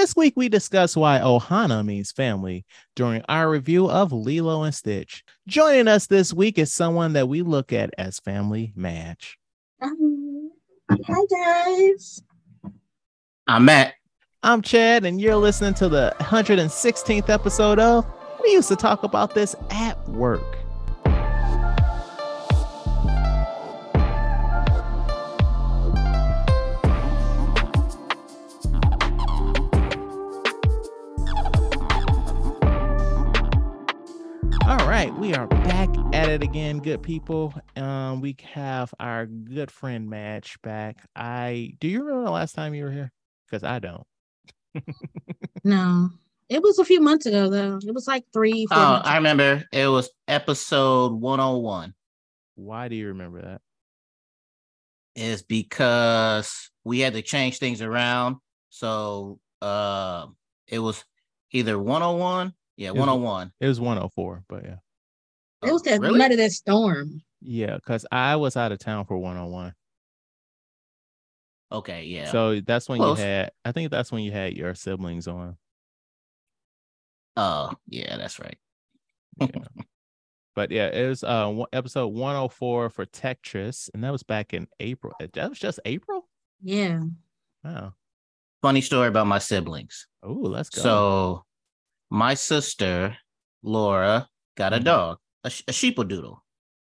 This week we discuss why Ohana means family during our review of Lilo and Stitch. Joining us this week is someone that we look at as family Madge. Um, hi guys. I'm Matt. I'm Chad, and you're listening to the 116th episode of We Used to Talk About This at Work. Right, we are back at it again, good people. Um, we have our good friend Madge back. I do you remember the last time you were here? Because I don't. No, it was a few months ago though. It was like three. months I ago. remember it was episode 101. Why do you remember that? Is because we had to change things around. So uh it was either 101. Yeah, was- 101. It was 104, but yeah. It was that Really? night of that storm. Yeah, because I was out of town for 101. Okay, yeah. So that's when Close. you had, I think that's when you had your siblings on. Oh, yeah, that's right. Yeah. but yeah, it was uh one- episode 104 for Tetris, and that was back in April. Uh, That was just April? Yeah. Wow. Funny story about my siblings. Oh, let's go. So my sister Laura got a Mhm. dog, a, a sheepadoodle.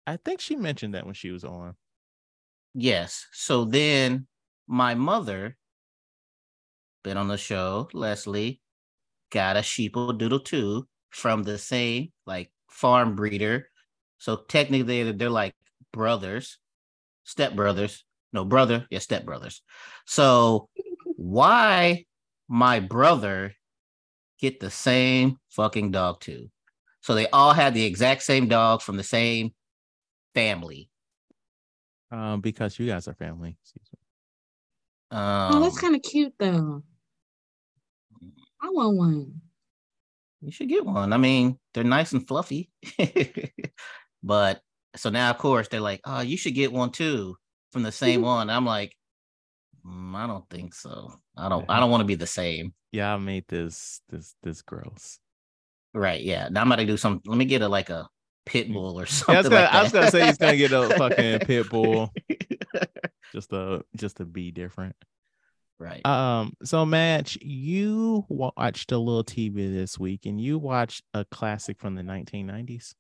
I think she mentioned that when she was on. Yes. So then my mother, been on the show, Leslie, got a sheepadoodle too from the same like farm breeder. So technically they're, they're like brothers, step brothers. No, brother, yeah, step brothers. So why my brother get the same fucking dog too? So they all had the exact same dog from the same family. Um, because you guys are family. Excuse me. Um, oh, that's kind of cute though. I want one. You should get one. I mean, they're nice and fluffy. but so now, of course, they're like, oh, you should get one too from the same one. I'm like, "Mm, I don't think so. I don't. I don't want to be the same. Yeah, I made this this this gross. Right? Yeah. Now I'm gonna do some. Let me get a like a pit bull or something. Yeah, I was gonna, like I was gonna say he's gonna get a fucking pit bull just to just to be different. right. Um, so Madge, you watched a little TV this week, and you watched a classic from the 1990s.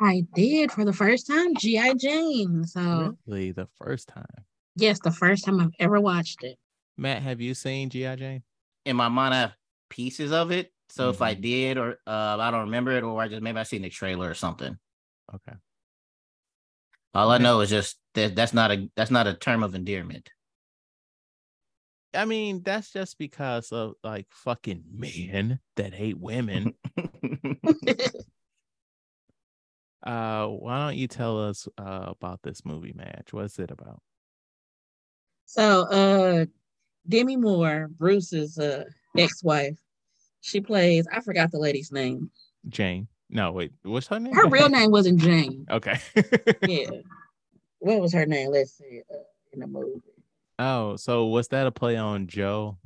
I did for the first time, G.I. Jane. So Really, the first time. yes, the first time I've ever watched it. Matt, have you seen GI Jane? In my mind, I have pieces of it. So if I Mhm. did, or uh, I don't remember it, or I just maybe I seen the trailer or something. Okay. All I know is just that that's not a that's not a term of endearment. I mean, that's just because of like fucking men that hate women. uh, why don't you tell us uh, about this movie, Madge? What's it about? So, uh, Demi Moore, Bruce's uh, ex-wife, she plays. I forgot the lady's name. Jane. No, wait, what's her name? Her real name wasn't Jane. Okay. Yeah. What was her name? Let's see. Uh, in the movie. oh, so was that a play on Joe?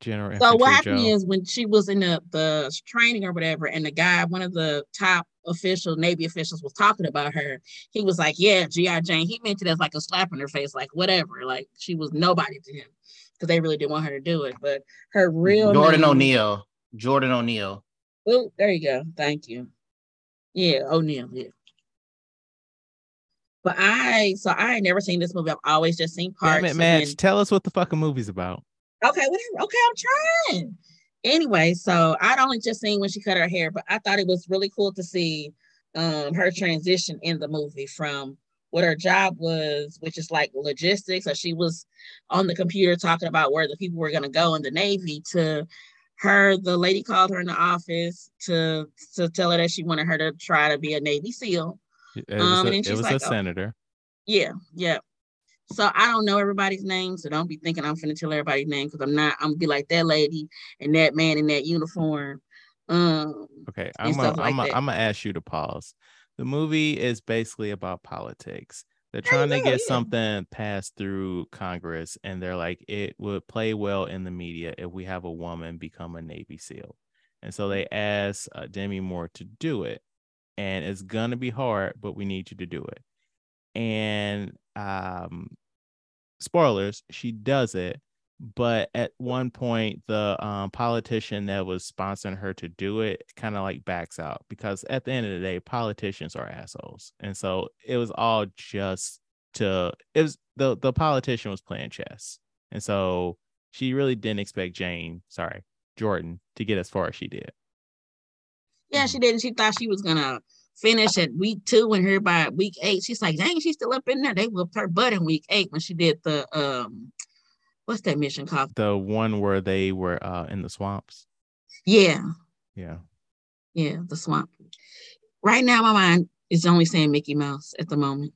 General So what happened Joe? is when she was in the, the training or whatever, and the guy, one of the top official Navy officials was talking about her, he was like, Yeah, G.I. Jane. He meant it as like a slap in her face, like whatever. Like she was nobody to him. Because they really didn't want her to do it. But her real Jordan name, O'Neal. Jordan O'Neal. Oh, there you go. Thank you. Yeah, O'Neal, yeah. But I so I had never seen this movie. I've always just seen parts. Damn it, and then- Tell us what the fucking movie's about. Okay, whatever. Okay, I'm trying. Anyway, so I'd only just seen when she cut her hair, but I thought it was really cool to see um her transition in the movie from what her job was, which is like logistics. So she was on the computer talking about where the people were gonna go in the Navy to her, the lady called her in the office to to tell her that she wanted her to try to be a Navy SEAL. It was, Um, a, it was like, a oh. senator. Yeah, yeah. So I don't know everybody's name, so don't be thinking I'm finna tell everybody's name because I'm not. I'm gonna be like that lady and that man in that uniform. Um, Okay, I'm gonna like I'm gonna that. I'm gonna ask you to pause. The movie is basically about politics. They're trying to get something passed through Congress, and they're like, it would play well in the media if we have a woman become a Navy SEAL. And so they asked uh, Demi Moore to do it, and it's gonna be hard, but we need you to do it. And um, spoilers, she does it, but at one point, the um, politician that was sponsoring her to do it kind of like backs out because at the end of the day, politicians are assholes, and so it was all just to it was the the politician was playing chess, and so she really didn't expect Jane, sorry, Jordan, to get as far as she did. Yeah, she didn't She thought she was gonna finish at week two and her by week eight. She's like, dang, she's still up in there. They whooped her butt in week eight when she did the um what's that mission called? The one where they were uh, in the swamps. Yeah, Yeah. yeah, the swamp. Right now, my mind is only saying Mickey Mouse at the moment.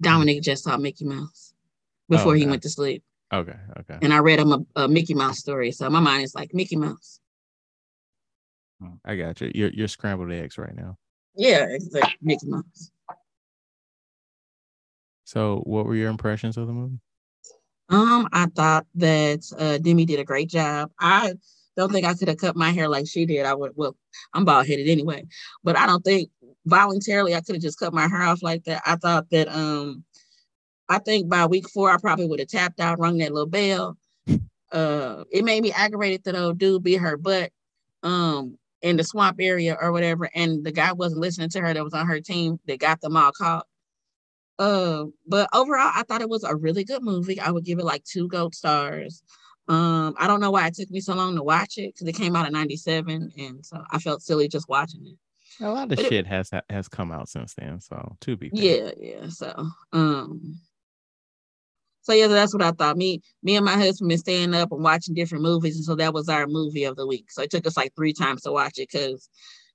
Dominic just saw Mickey Mouse before he okay. went to sleep. Okay. Okay. And I read him a, a Mickey Mouse story. So my mind is like Mickey Mouse. I got you. You're you're scrambled eggs right now. Yeah, it's like Mickey Mouse. So, what were your impressions of the movie? Um, I thought that uh Demi did a great job. I don't think I could have cut my hair like she did. I would well, I'm bald headed anyway, but I don't think voluntarily I could have just cut my hair off like that. I thought that um I think by week four I probably would have tapped out, rung that little bell. Uh it made me aggravated that old dude beat her butt um in the swamp area or whatever, and the guy wasn't listening to her that was on her team that got them all caught. Uh, but overall, I thought it was a really good movie. I would give it like two gold stars. Um, I don't know why it took me so long to watch it because it came out in '97, and so I felt silly just watching it. A lot of But it- shit has has come out since then. So, to be fair. Yeah, yeah. So, um, so yeah, that's what I thought. Me, me and my husband been staying up and watching different movies, and so that was our movie of the week. So it took us like three times to watch it because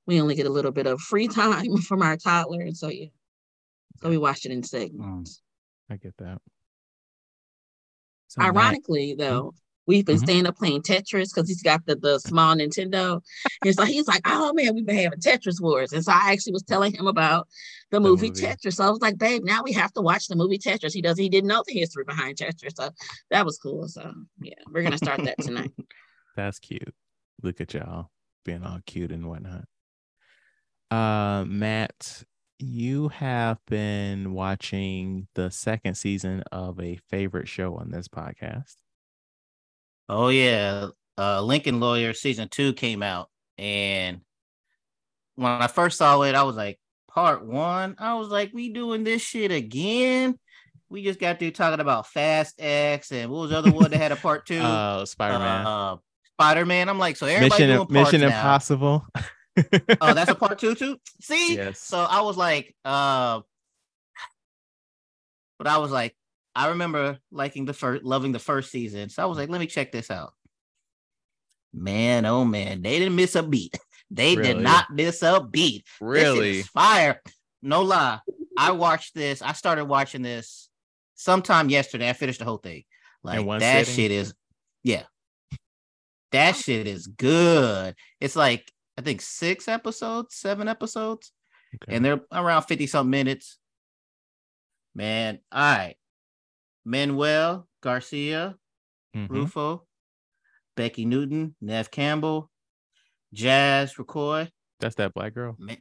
we only get a little bit of free time from our toddler, and so yeah, so we watched it in segments. I get that. So, Ironically, though, we've been Mhm. staying up playing Tetris because he's got the, the small Nintendo. And so he's like, oh man, we've been having Tetris wars. And so I actually was telling him about the movie, movie. Tetris. So I was like, babe, now we have to watch the movie Tetris. He does he didn't know the history behind Tetris. So that was cool. So yeah, we're gonna start that tonight. That's cute. Look at y'all being all cute and whatnot. Uh, Matt, you have been watching the second season of a favorite show on this podcast. Oh yeah, uh, Lincoln Lawyer season two came out, and when I first saw it, I was like, part one. I was like, we doing this shit again. We just got through talking about Fast X and what was the other one that had a part two? Uh, Spider Man, Uh, Spider Man. I'm like, so everybody Mission doing parts Mission now. Impossible. Oh, that's a part two too. See, Yes. so I was like, uh, but I was like, I remember liking the first, loving the first season. So I was like, let me check this out. Man, oh man, they didn't miss a beat. They Really? did not miss a beat. This really? is fire. No lie. I watched this. I started watching this sometime yesterday. I finished the whole thing. Like that sitting? shit is, yeah. That shit is good. It's like I think six episodes, seven episodes, Okay. and they're around 50 some minutes. Man, all right. Manuel Garcia, Mhm. Rulfo, Becki Newton, Neve Campbell, Jazz Raycole. That's that black girl. Ma-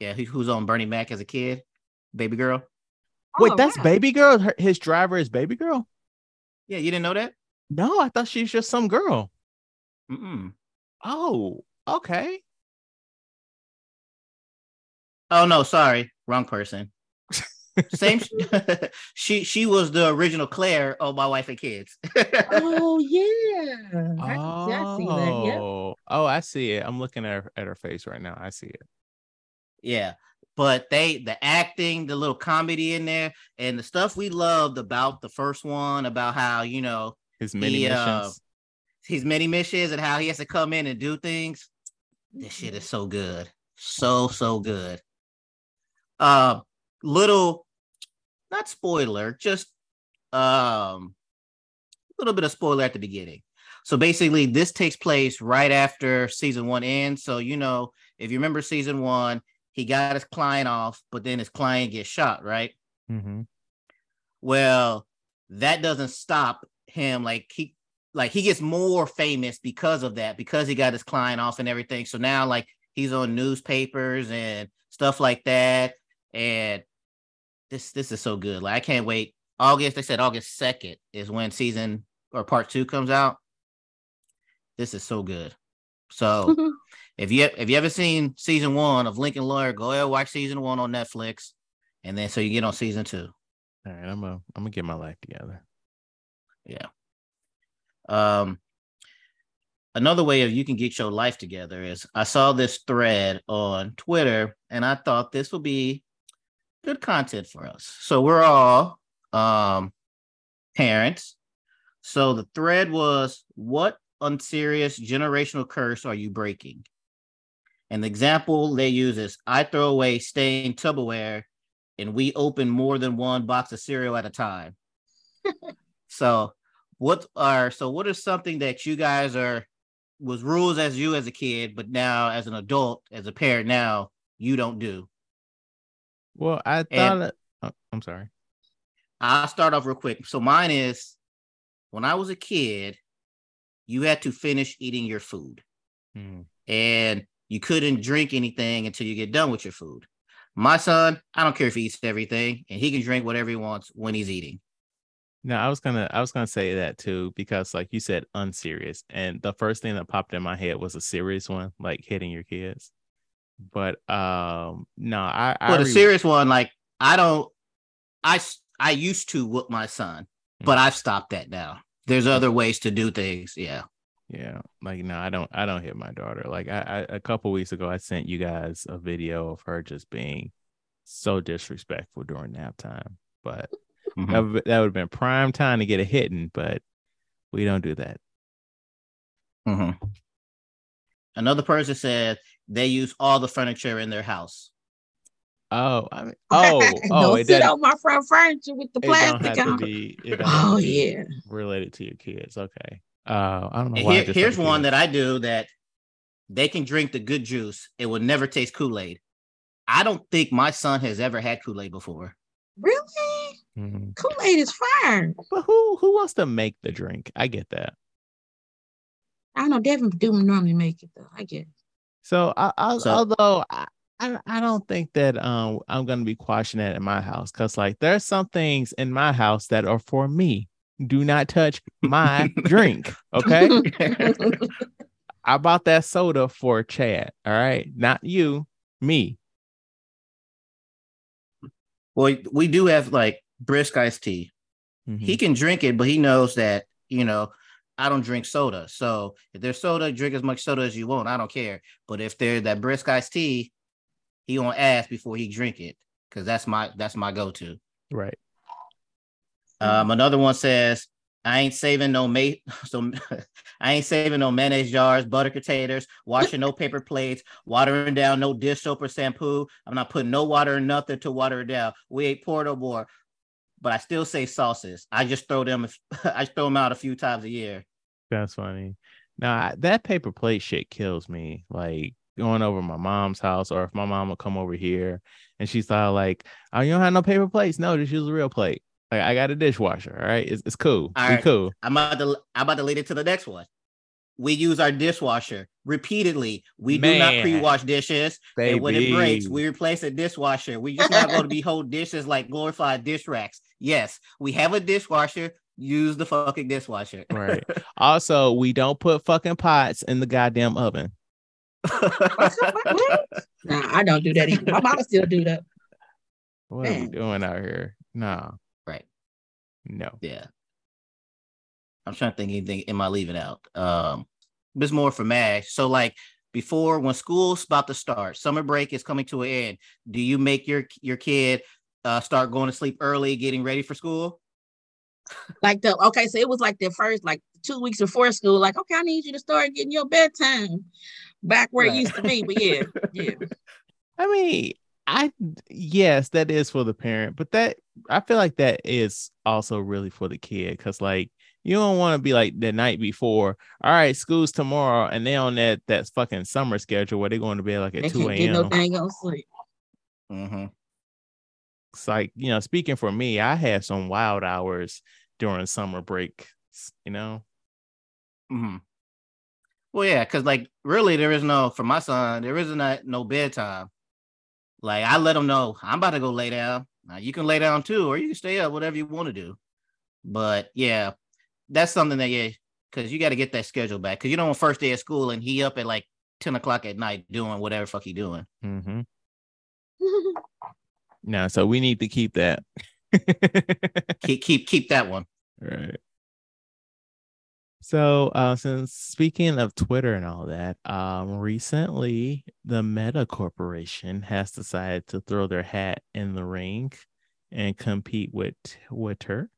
Yeah, who- who's on Bernie Mac as a kid, baby girl. Wait, Oh, that's wow. Baby Girl. Her, his driver is Baby Girl. Yeah, you didn't know that? No, I thought she's just some girl. Mm-mm. Oh, okay. Oh no, sorry, wrong person. Same. she she was the original Claire of My Wife and Kids. oh yeah. I, Oh, yeah, I see that. Yeah. oh, I see it. I'm looking at her, at her face right now. I see it. yeah, but they the acting, the little comedy in there, and the stuff we loved about the first one, about how you know His mini He, uh, missions. his many missions and how he has to come in and do things. This shit is so good. So, so good. Uh little not spoiler, just um a little bit of spoiler at the beginning. So basically, this takes place right after season one ends. So you know, if you remember season one, he got his client off, but then his client gets shot, right? Mm-hmm. Well, that doesn't stop him. Like he like he gets more famous because of that, because he got his client off and everything. So now like he's on newspapers and stuff like that. And this this is so good. Like I can't wait. August, they said August 2nd is when season or part two comes out. This is so good. So if you if you ever seen season one of Lincoln Lawyer, go ahead watch season one on Netflix, and then so you get on season two. All right, I'm gonna I'm gonna get my life together. Yeah. Um. Another way of you can get your life together is I saw this thread on Twitter, and I thought this would be good content for us. So we're all um parents. So the thread was what unserious generational curse are you breaking? And the example they use is I throw away stained Tupperware and we open more than one box of cereal at a time. so what are so what is something that you guys are was rules as you as a kid, but now as an adult, as a parent now, you don't do? Well, I thought And- it- oh, I'm sorry. I'll start off real quick. So mine is when I was a kid, you had to finish eating your food. Mm. and you couldn't drink anything until you get done with your food. My son, I don't care if he eats everything, and he can drink whatever he wants when he's eating. No, I was gonna I was gonna say that too because like you said unserious and the first thing that popped in my head was a serious one like hitting your kids. But um no, I I But a re- serious one, like I don't, I I used to whoop my son, but I've stopped that now. There's other ways to do things. Yeah. Yeah, like no, I don't. I don't hit my daughter. Like I, I a couple weeks ago, I sent you guys a video of her just being so disrespectful during nap time. But Mhm. that would, that would have been prime time to get a hitting. But we don't do that. Mhm. Another person said they use all the furniture in their house. Oh, I mean, oh, oh, don't it sit on my front furniture with the It don't plastic have to on. be. It don't Oh yeah. related to your kids. Okay. Uh, I don't know why. Here- just here's one that I do that they can drink the good juice. It will never taste Kool Aid. I don't think my son has ever had Kool Aid before. Really? Mhm. Kool-Aid is fire. But who who wants to make the drink? I get that. I don't know. Devin do normally make it though. I get. So, I, I, So- although I, I, I don't think that um I'm gonna be quashing that in my house because like there's some things in my house that are for me. Do not touch my drink. Okay, I bought that soda for Chad. All right, not you, me. Well, we do have like brisk iced tea. Mhm. He can drink it, but he knows that, you know, I don't drink soda. So if there's soda, drink as much soda as you want. I don't care. But if there's that brisk iced tea, he gonna ask before he drink it. Cause that's my that's my go-to. right. Um, another one says, I ain't saving no mate, so I ain't saving no mayonnaise jars, butter containers, washing no paper plates, watering down no dish soap or shampoo. I'm not putting no water in nothing to water it down. We ain't poured no more. But I still say sauces. I just throw them. I throw them out a few times a year. That's funny. Now that paper plate shit kills me. Like going over my mom's house, or if my mom will come over here and she's all like, "Oh, you don't have no paper plates? No, just use a real plate. Like I got a dishwasher. All right, it's, it's cool. All we cool. I'm about to. I'm about to lead it to the next one. We use our dishwasher repeatedly. We do not pre-wash dishes. And when it breaks, we replace a dishwasher. We just not going to be hold dishes like glorified dish racks. Yes, we have a dishwasher. Use the fucking dishwasher. Right. Also, we don't put fucking pots in the goddamn oven. Nah, I don't do that either. My mama still do that. What are we doing out here? No, right. no. Yeah. I'm trying to think anything. Am I leaving out? Um, this more for Madge. So like before, when school's about to start, summer break is coming to an end. Do you make your your kid uh, start going to sleep early, getting ready for school? Like the okay, so it was like the first like two weeks before school. Like, okay, I need you to start getting your bedtime back where Right. it used to be. But yeah, yeah. I mean, I yes, that is for the parent, but that I feel like that is also really for the kid because like you don't want to be like the night before. All right, school's tomorrow, and they on that that fucking summer schedule where they're going to bed like They at two get no a.m. dang sleep. Mm-hmm. It's like, you know, speaking for me, I had some wild hours during summer break, you know. Mm-hmm. Well, yeah, because like really, there is no for my son, there isn't a, no bedtime. Like I let him know I'm about to go lay down. Now you can lay down too, or you can stay up, whatever you want to do. But yeah, that's something that yeah, because you got to get that schedule back. Because you know, on first day of school and he up at like ten o'clock at night doing whatever fuck he doing. Mm-hmm. no, so we need to keep that. keep keep keep that one. Right. So, uh, since speaking of Twitter and all that, um, recently the Meta Corporation has decided to throw their hat in the ring and compete with Twitter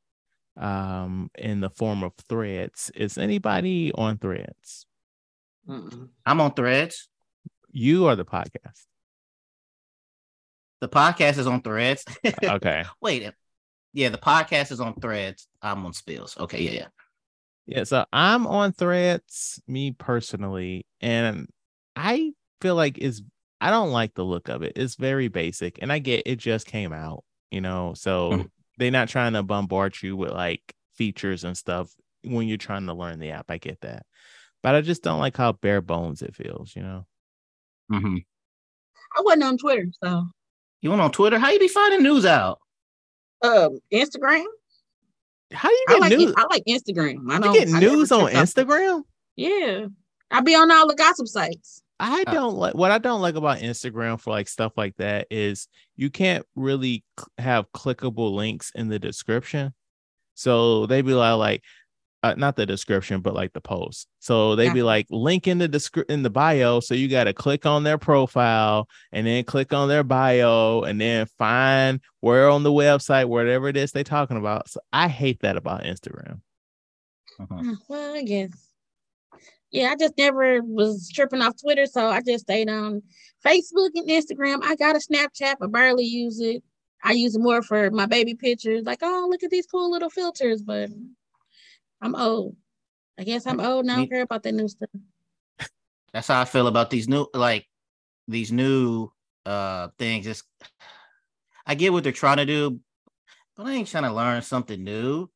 um, in the form of threads. Is anybody on threads? Mm-mm. I'm on threads. You are the podcast. The podcast is on threads. okay. Wait. Yeah, the podcast is on threads. I'm on spills. Okay, yeah, yeah. Yeah, so I'm on threads, me personally, and I feel like it's I don't like the look of it. It's very basic, and I get it just came out, you know, so mm-hmm. they're not trying to bombard you with like features and stuff when you're trying to learn the app. I get that, but I just don't like how bare bones it feels, you know. Mm-hmm. I wasn't on Twitter, so you went on Twitter. How you be finding news out? Um, Instagram. How you get I like, news? I like Instagram. I don't you get I news on Instagram. Yeah, I be on all the gossip sites. I uh, don't like what I don't like about Instagram for like stuff like that is you can't really have clickable links in the description. So they be like, like uh, not the description, but like the post. So they'd yeah. be like link in the description in the bio. So you got to click on their profile and then click on their bio and then find where on the website, whatever it is they're talking about. So I hate that about Instagram. Uh-huh. Hmm, well, I guess. Yeah, I just never was tripping off Twitter. So I just stayed on Facebook and Instagram. I got a Snapchat, but barely use it. I use it more for my baby pictures, like, oh, look at these cool little filters, but I'm old. I guess I'm old now. I don't care about that new stuff. That's how I feel about these new like these new uh things. It's I get what they're trying to do, but I ain't trying to learn something new.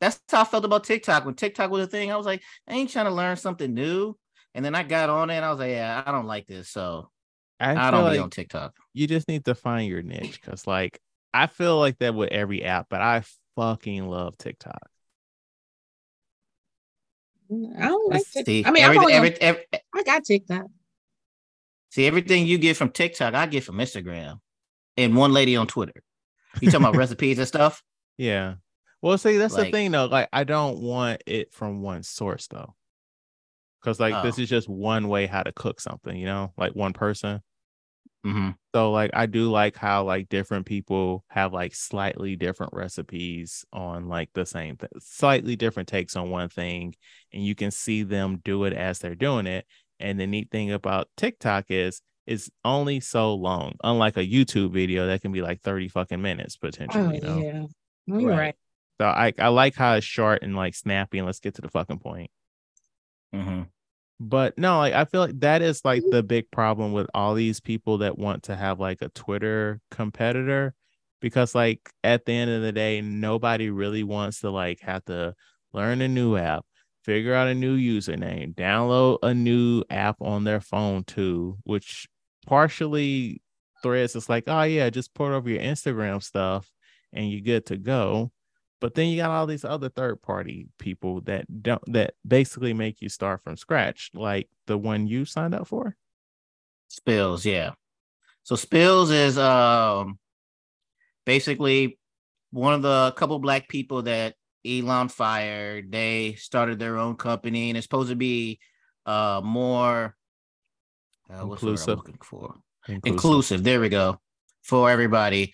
That's how I felt about TikTok. When TikTok was a thing, I was like, I ain't trying to learn something new. And then I got on it and I was like, yeah, I don't like this. So I, I don't like be on TikTok. You just need to find your niche because like I feel like that with every app, but I fucking love TikTok. I don't like TikTok. See, I mean, every, every, every, I got TikTok. See, everything you get from TikTok, I get from Instagram and one lady on Twitter. You talking about recipes and stuff? Yeah. Well, see, that's like, the thing though. Like, I don't want it from one source though. Cause like oh. this is just one way how to cook something, you know, like one person. Mm-hmm. So like I do like how like different people have like slightly different recipes on like the same thing, slightly different takes on one thing, and you can see them do it as they're doing it. And the neat thing about TikTok is it's only so long, unlike a YouTube video that can be like 30 fucking minutes potentially. Oh, you know? yeah. You're right. right. So I, I like how it's short and like snappy and let's get to the fucking point. Mm-hmm. But no, like I feel like that is like mm-hmm. the big problem with all these people that want to have like a Twitter competitor because like at the end of the day nobody really wants to like have to learn a new app, figure out a new username, download a new app on their phone too, which partially threads is like, oh yeah, just port over your Instagram stuff and you're good to go. But then you got all these other third party people that don't that basically make you start from scratch, like the one you signed up for. Spills, yeah. So Spills is um basically one of the couple black people that Elon fired. They started their own company and it's supposed to be uh more uh, what's inclusive. what I'm looking for? Inclusive. inclusive. There we go. For everybody.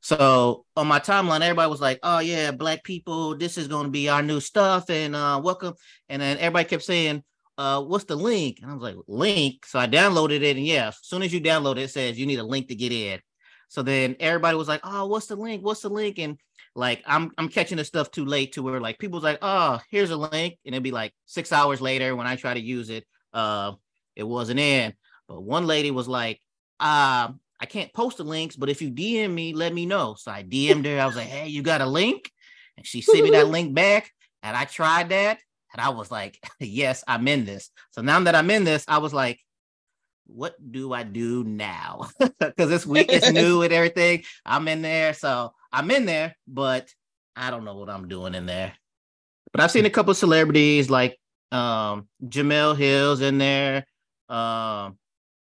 So on my timeline, everybody was like, "Oh yeah, black people, this is going to be our new stuff," and uh, welcome. And then everybody kept saying, uh, "What's the link?" And I was like, "Link." So I downloaded it, and yeah, as soon as you download it, it says you need a link to get in. So then everybody was like, "Oh, what's the link? What's the link?" And like I'm I'm catching the stuff too late to where like people's like, "Oh, here's a link," and it'd be like six hours later when I try to use it, uh, it wasn't in. But one lady was like, uh, I can't post the links, but if you DM me, let me know. So I DM'd her. I was like, hey, you got a link? And she sent me that link back. And I tried that. And I was like, yes, I'm in this. So now that I'm in this, I was like, what do I do now? Because this week it's new and everything. I'm in there. So I'm in there, but I don't know what I'm doing in there. But I've seen a couple celebrities like um Jemele Hill's in there. Um,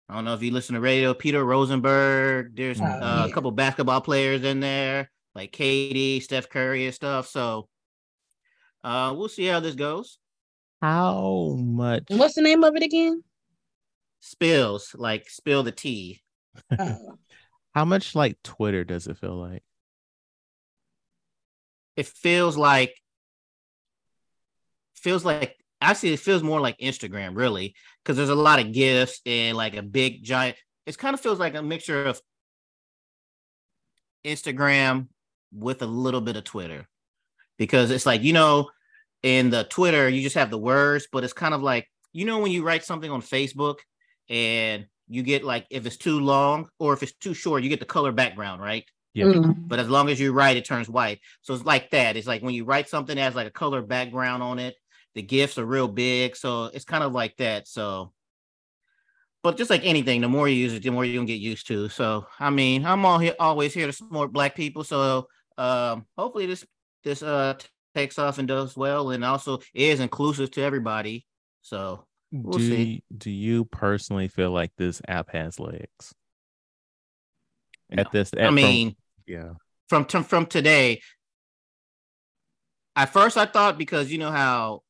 I don't know if you listen to radio, Peter Rosenberg. There's Oh, uh, yeah. a couple basketball players in there, like KD, Steph Curry, and stuff. So uh we'll see how this goes. How much? What's the name of it again? Spills, like spill the tea. Oh, How much like Twitter does it feel like? It feels like feels like actually it feels more like Instagram, really, because there's a lot of gifts and like a big giant. It kind of feels like a mixture of Instagram with a little bit of Twitter, because it's like you know, in the Twitter you just have the words, but it's kind of like you know when you write something on Facebook and you get like if it's too long or if it's too short, you get the color background, right? Yeah. mm. but as long as you write it turns white so it's like that it's like when you write something that has like a color background on it the gifts are real big so it's kind of like that so but just like anything the more you use it the more you're gonna get used to so i mean i'm all here always here to support black people so um hopefully this this uh takes off and does well and also is inclusive to everybody so We'll do see. you, do you personally feel like this app has legs? At No. this, at, i from- mean yeah, from from today. At first, I thought because you know how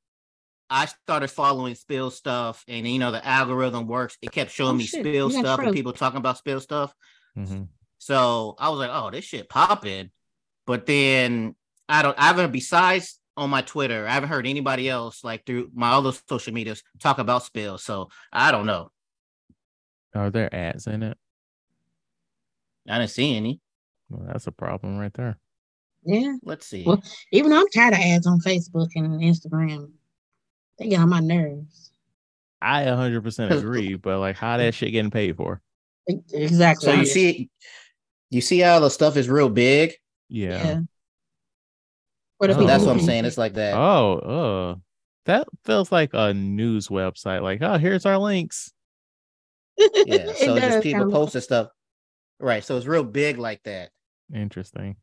I started following Spill stuff, and you know the algorithm works. It kept showing Oh, me shit. Spill Yeah, stuff true. and people talking about Spill stuff. Mhm. So I was like, "Oh, this shit popping," but then I don't. I haven't besides on my Twitter. I haven't heard anybody else like through my other social medias talk about Spill. So I don't know. Are there ads in it? I didn't see any. Well, that's a problem right there. Yeah. Let's see. Well- Even though I'm tired of ads on Facebook and Instagram, they get on my nerves. I 100% agree, but like, how that shit getting paid for? Exactly. so you see, you see how the stuff is real big. Yeah. Yeah. What Oh. That's what I'm saying. It's like that. Oh, uh, that feels like a news website. Like, oh, here's our links. yeah so does just people posting stuff right so it's real big like that Interesting.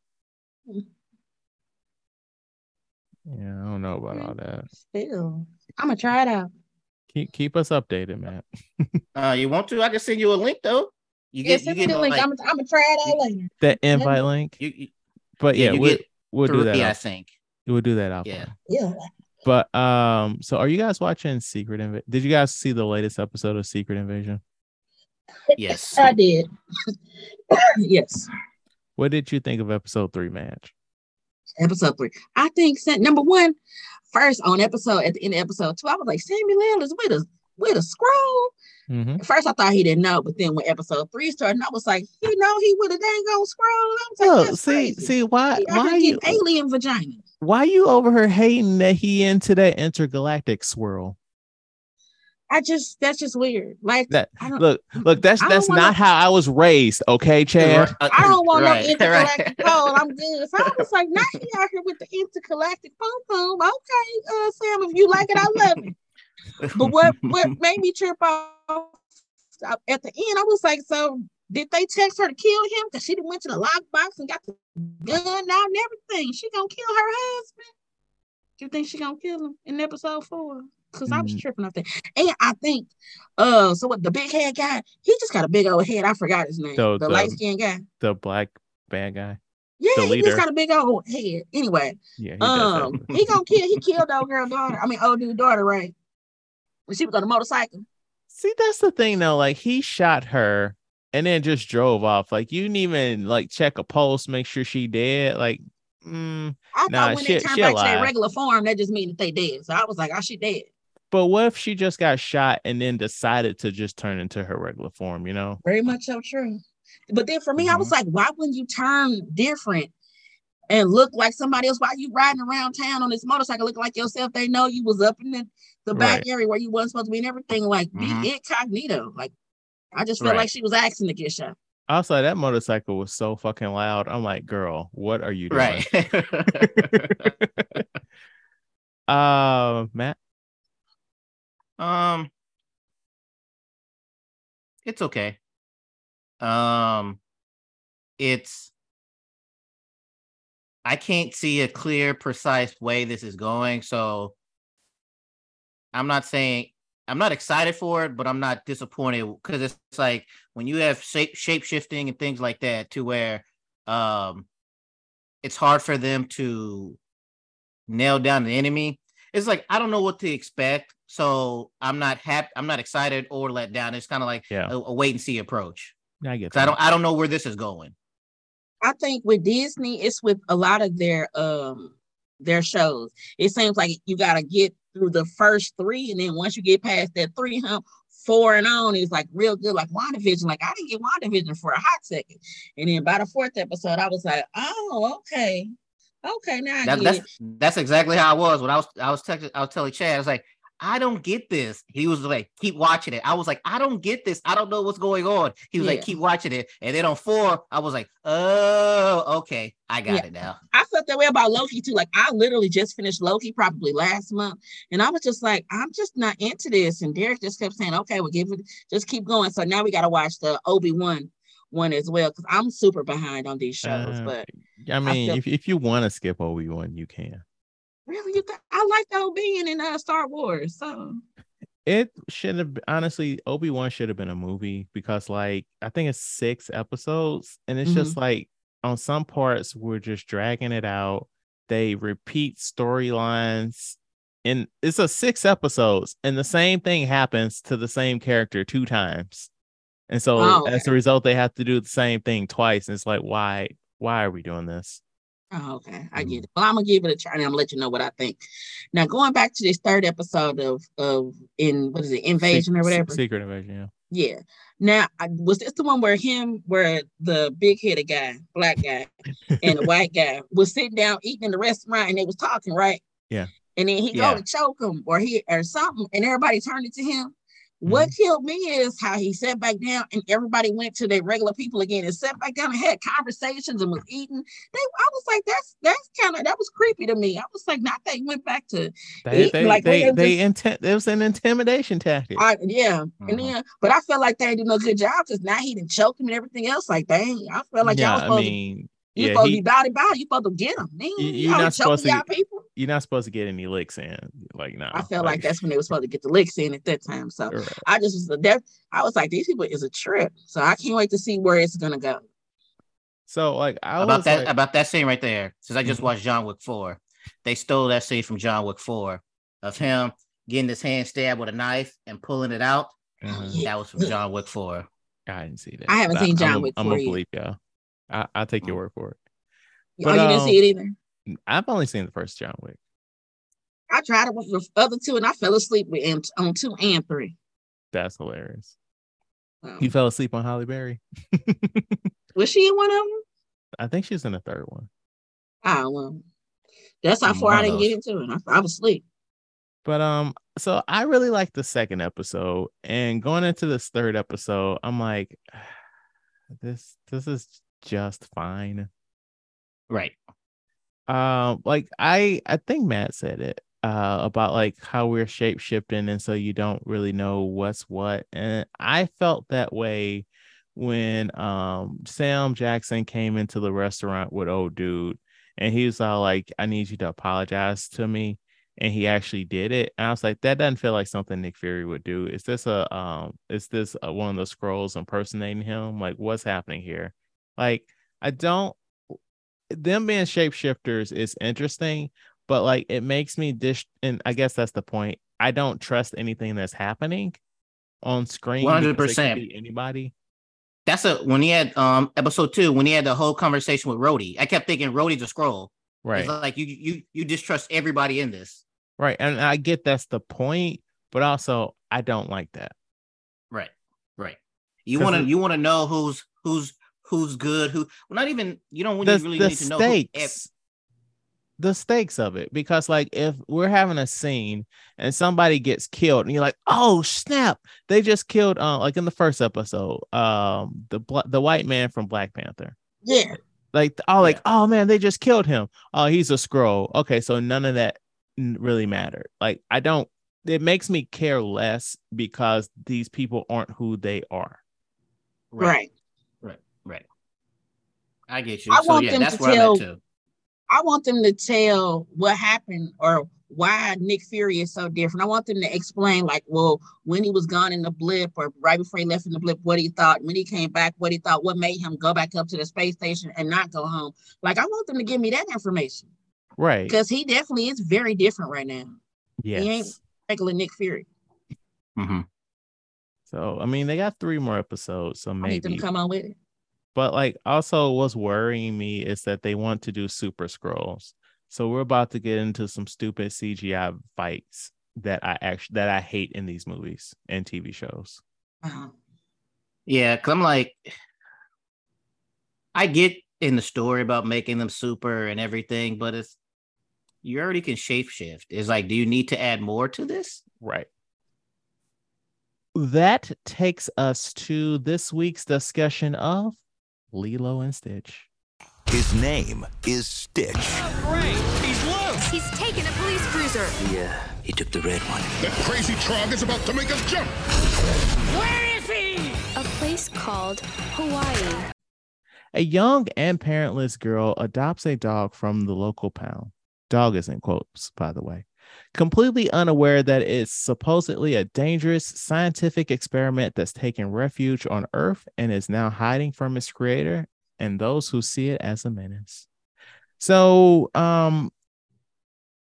Yeah, I don't know about all that. Still, I'm gonna try it out. Keep keep us updated, man. uh you want to i can send you a link though you Yeah, get you send me get the link. like, I'm, I'm gonna try it out later. That invite link. you, you But yeah, yeah, you we'll, we'll do that. three, i think We'll do that off. Yeah. Yeah. But um, so are you guys watching Secret Invasion? Did you guys see the latest episode of Secret Invasion? yes I did. yes. What did you think of episode three Madge? Episode three. I think number one, first on episode at the end of episode two, I was like, Samuel is with a with a Skrull. Mm-hmm. At first I thought he didn't know, but then when episode three started, I was like, you know, he with a dang on Skrull. I was like, Oh, see, crazy. see why He why you alien vagina. why you over here hating that he into that intergalactic swirl? I just that's just weird. Like That I don't look, look, that's I don't that's wanna- not how I was raised, okay, Chad. I don't want right, no intergalactic right. pole. I'm good. So I was like, not he out here with the intergalactic pom pom. Okay, uh, Sam, if you like it, I love it. But what what made me trip off uh, at the end, I was like, so did they text her to kill him? Because she went to the lockbox and got the gun out and everything. She gonna kill her husband. You think she gonna kill him in episode four? Because I was Mm. tripping off that. And I think uh so what the big head guy, he just got a big old head. I forgot his name. So the the- light skinned guy. The black bad guy. Yeah, he just got a big old head. Anyway, Yeah, he um, he gonna kill. He killed old girl daughter. I mean, old dude daughter, right? When she was on a motorcycle. See, that's the thing though. Like he shot her and then just drove off. Like you didn't even like check a pulse, make sure she dead. Like, mm, I Nah, thought when she- they turned back to their regular form, that just mean that they dead. So I was like, oh, she dead. But what if she just got shot and then decided to just turn into her regular form? You know? Very much so true. But then for me, I was Mm-hmm. like, why wouldn't you turn different and look like somebody else? Why you riding around town on this motorcycle looking like yourself? They know you was up in the, the back Right. area where you wasn't supposed to be and everything. Like Mhm. be incognito. Like I just felt Right. like she was asking to get shot. Also, that motorcycle was so fucking loud. I'm like, girl, what are you doing? Right. uh, Matt. Um, it's okay. Um, it's I can't see a clear, precise way this is going. So I'm not saying I'm not excited for it, but I'm not disappointed because it's like when you have shape shape shifting and things like that to where um it's hard for them to nail down the enemy. It's like I don't know what to expect, so I'm not happy. I'm not excited or let down. It's kind of like Yeah. a, a wait and see approach. I get 'Cause I don't I don't know where this is going. I think with Disney, it's with a lot of their um their shows. It seems like you gotta get through the first three, and then once you get past that three hump, four and on is like real good, like WandaVision. Like I didn't get WandaVision for a hot second. And then by the fourth episode, I was like, oh, okay. Okay, now I That, get that's it. that's exactly how I was when I was I was texting I was telling Chad I was like I don't get this. He was like keep watching it. I was like I don't get this. I don't know what's going on. He was like keep watching it. And then on four I was like oh okay I got Yeah. it now. I felt that way about Loki too. Like I literally just finished Loki probably last month, and I was just like, I'm just not into this. And Derek just kept saying, "Okay, we'll give it, just keep going." So now we got to watch the Obi Wan one as well because I'm super behind on these shows. Uh, but I mean, feel- if, if you want to skip Obi Wan, you can. really, you th- I like the being in uh, Star Wars. So It should have honestly Obi Wan should have been a movie because like I think it's six episodes and it's just like on some parts we're just dragging it out. They repeat storylines and it's a six episodes and the same thing happens to the same character two times. And so Oh, as a result they have to do the same thing twice. And it's like why why are we doing this? oh, okay, I get mm-hmm. it. Well, I'm gonna give it a try, and I'm gonna let you know what I think. Now going back to this third episode of of in what is it invasion or whatever. Secret invasion, yeah. Yeah. Now, I, was this the one where him, where the big headed guy, black guy, and the white guy was sitting down eating in the restaurant and they was talking, right? Yeah. And then he Yeah. go to choke him or he or something, and everybody turned it to him. What Mm-hmm. killed me is how he sat back down and everybody went to their regular people again and sat back down and had conversations and was eating. They, I was like, that's that's kind of that was creepy to me. I was like, not that he went back to They It- they like, they, they they intent it was an intimidation tactic. I, yeah, and Mhm. then, but I felt like they didn't do no good job because now he didn't choke him and everything else. Like, dang, I felt like y'all yeah, was I mean, to, you yeah, supposed to he, be body body. You supposed to get him. Man, You- you, you're all not supposed to people. you're not supposed to get any licks in. Like, no. I felt like, that's when they were supposed to get the licks in at that time. So right. I just was that I was like, these people is a trip. So I can't wait to see where it's gonna go. So like I about was that like, about that scene right there. Since I just Mhm. watched John Wick 4. They stole that scene from John Wick 4 of him getting his hand stabbed with a knife and pulling it out. Yeah. That was from John Wick 4. I didn't see that. I haven't but seen John I'm, Wick I'm 4 gonna yet. believe you. I I'll take your Mm. word for it. oh, But, you didn't um, see it either. I've only seen the first John Wick. I tried it with the other two and I fell asleep with and, on two and three. That's hilarious. So, You fell asleep on Halle Berry. was she in one of them? I think she's in the third one. Oh well. That's how Mm, far one I didn't get into it. I, I was asleep. But um, so I really like the second episode, and going into this third episode, I'm like, this this is just fine. Right. Um, like I I think Matt said it uh about like how we're shape shifting, and so you don't really know what's what, and I felt that way when um Sam Jackson came into the restaurant with old dude, and he was all like, "I need you to apologize to me." and he actually did it. And I was like, that doesn't feel like something Nick Fury would do. Is this a um? Is this a, one of the Skrulls impersonating him? Like, what's happening here? Like, I don't. Them being shapeshifters is interesting, but like, it makes me dish. And I guess that's the point. I don't trust anything that's happening on screen. could 100%. be Anybody. That's a when he had um episode two, when he had the whole conversation with Rhodey. I kept thinking Rhodey's a Skrull. Right. It's like you you you distrust everybody in this. Right. And I get that's the point, but also I don't like that. Right. Right. You want to you want to know who's who's who's good, who well not even you don't the, really the need to know who, stakes. The stakes of it because like if we're having a scene and somebody gets killed and you're like oh snap. They just killed uh like in the first episode um the the white man from black panther. Yeah. Like oh like yeah. oh man they just killed him. Oh he's a Skrull. Okay so none of that really mattered. Like i don't it makes me care less because these people aren't who they are. Right right right, right. I get you I so yeah that's where tell- i'm too I want them to tell what happened or why Nick Fury is so different. I want them to explain, like, well, when he was gone in the blip or right before he left in the blip, what he thought. When he came back, what he thought, what made him go back up to the space station and not go home. Like, I want them to give me that information. Right. Because he definitely is very different right now. Yeah. He ain't regular Nick Fury. Mm-hmm. So, I mean, they got three more episodes. So maybe. I need them come on with it. But like also what's worrying me is that they want to do super Skrulls. So we're about to get into some stupid CGI fights that I actually that I hate in these movies and TV shows. Uh-huh. Yeah, cause I'm like, I get in the story about making them super and everything, but it's you already can shapeshift. It's like, do you need to add more to this? Right. That takes us to this week's discussion of Lilo and Stitch. His name is Stitch. Oh, great! He's loose! He's taken a police cruiser. He, uh, he took the red one. That crazy trog is about to make us jump! Where is he? A place called Hawaii. A young and parentless girl adopts a dog from the local pound. Dog is in quotes, by the way completely unaware that it's supposedly a dangerous scientific experiment that's taken refuge on Earth and is now hiding from its creator and those who see it as a menace. So, um,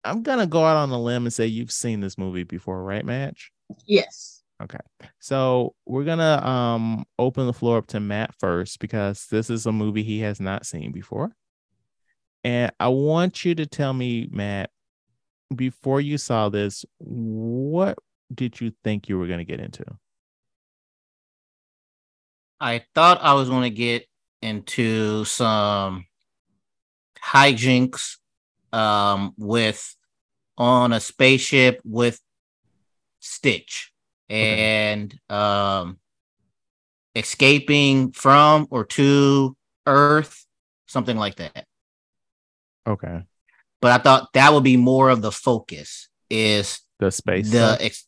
I'm gonna go out on a limb and say you've seen this movie before, right, Madge? Yes. Okay. So we're gonna um open the floor up to Matt first because this is a movie he has not seen before. And I want you to tell me, Matt, before you saw this, what did you think you were going to get into? I thought I was going to get into some hijinks um, with on a spaceship with Stitch and okay. um, escaping from or to Earth, something like that. Okay but I thought that would be more of the focus is the space. The ex-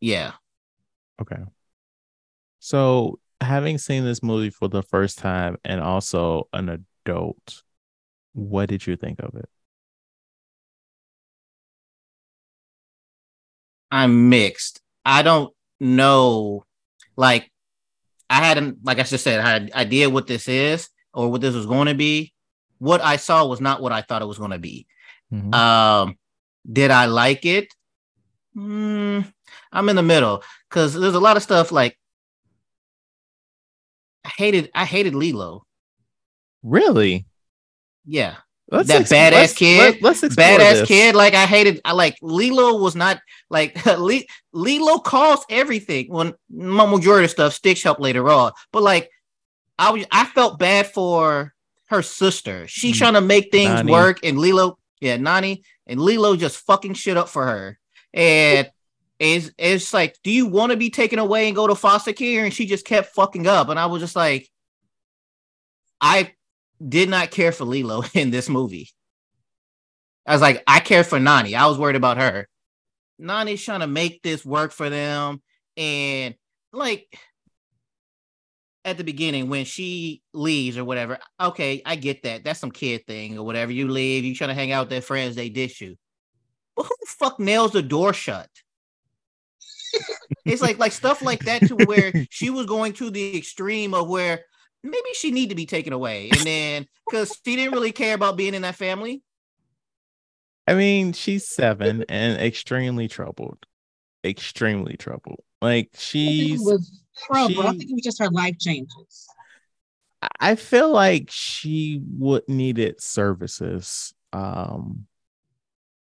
yeah. Okay. So having seen this movie for the first time and also an adult, what did you think of it? I'm mixed. I don't know. Like, I hadn't, like I just said, I had an idea what this is or what this was going to be. What I saw was not what I thought it was going to be. Mm-hmm. Um, did I like it? Mm, I'm in the middle because there's a lot of stuff like I hated. I hated Lilo. Really? Yeah. Let's that ex- badass let's, kid, let, us badass this. kid. Like I hated. I like Lilo was not like Lilo caused everything. When majority of stuff, Stitch helped later on, but like I was, I felt bad for her sister. She's mm. trying to make things Nani. work, and Lilo yeah, Nani and Lilo just fucking shit up for her. And it's it's like, do you want to be taken away and go to foster care? And she just kept fucking up. And I was just like, I did not care for Lilo in this movie. I was like, I cared for Nani. I was worried about her. Nani's trying to make this work for them. And like at the beginning when she leaves or whatever. Okay, I get that. That's some kid thing or whatever. You leave, you trying to hang out with their friends, they dish you. But who the fuck nails the door shut? it's like like stuff like that to where she was going to the extreme of where maybe she need to be taken away and then because she didn't really care about being in that family i mean she's seven and extremely troubled extremely troubled like she's trouble. She, I think it was just her life changes. I feel like she would needed services. Um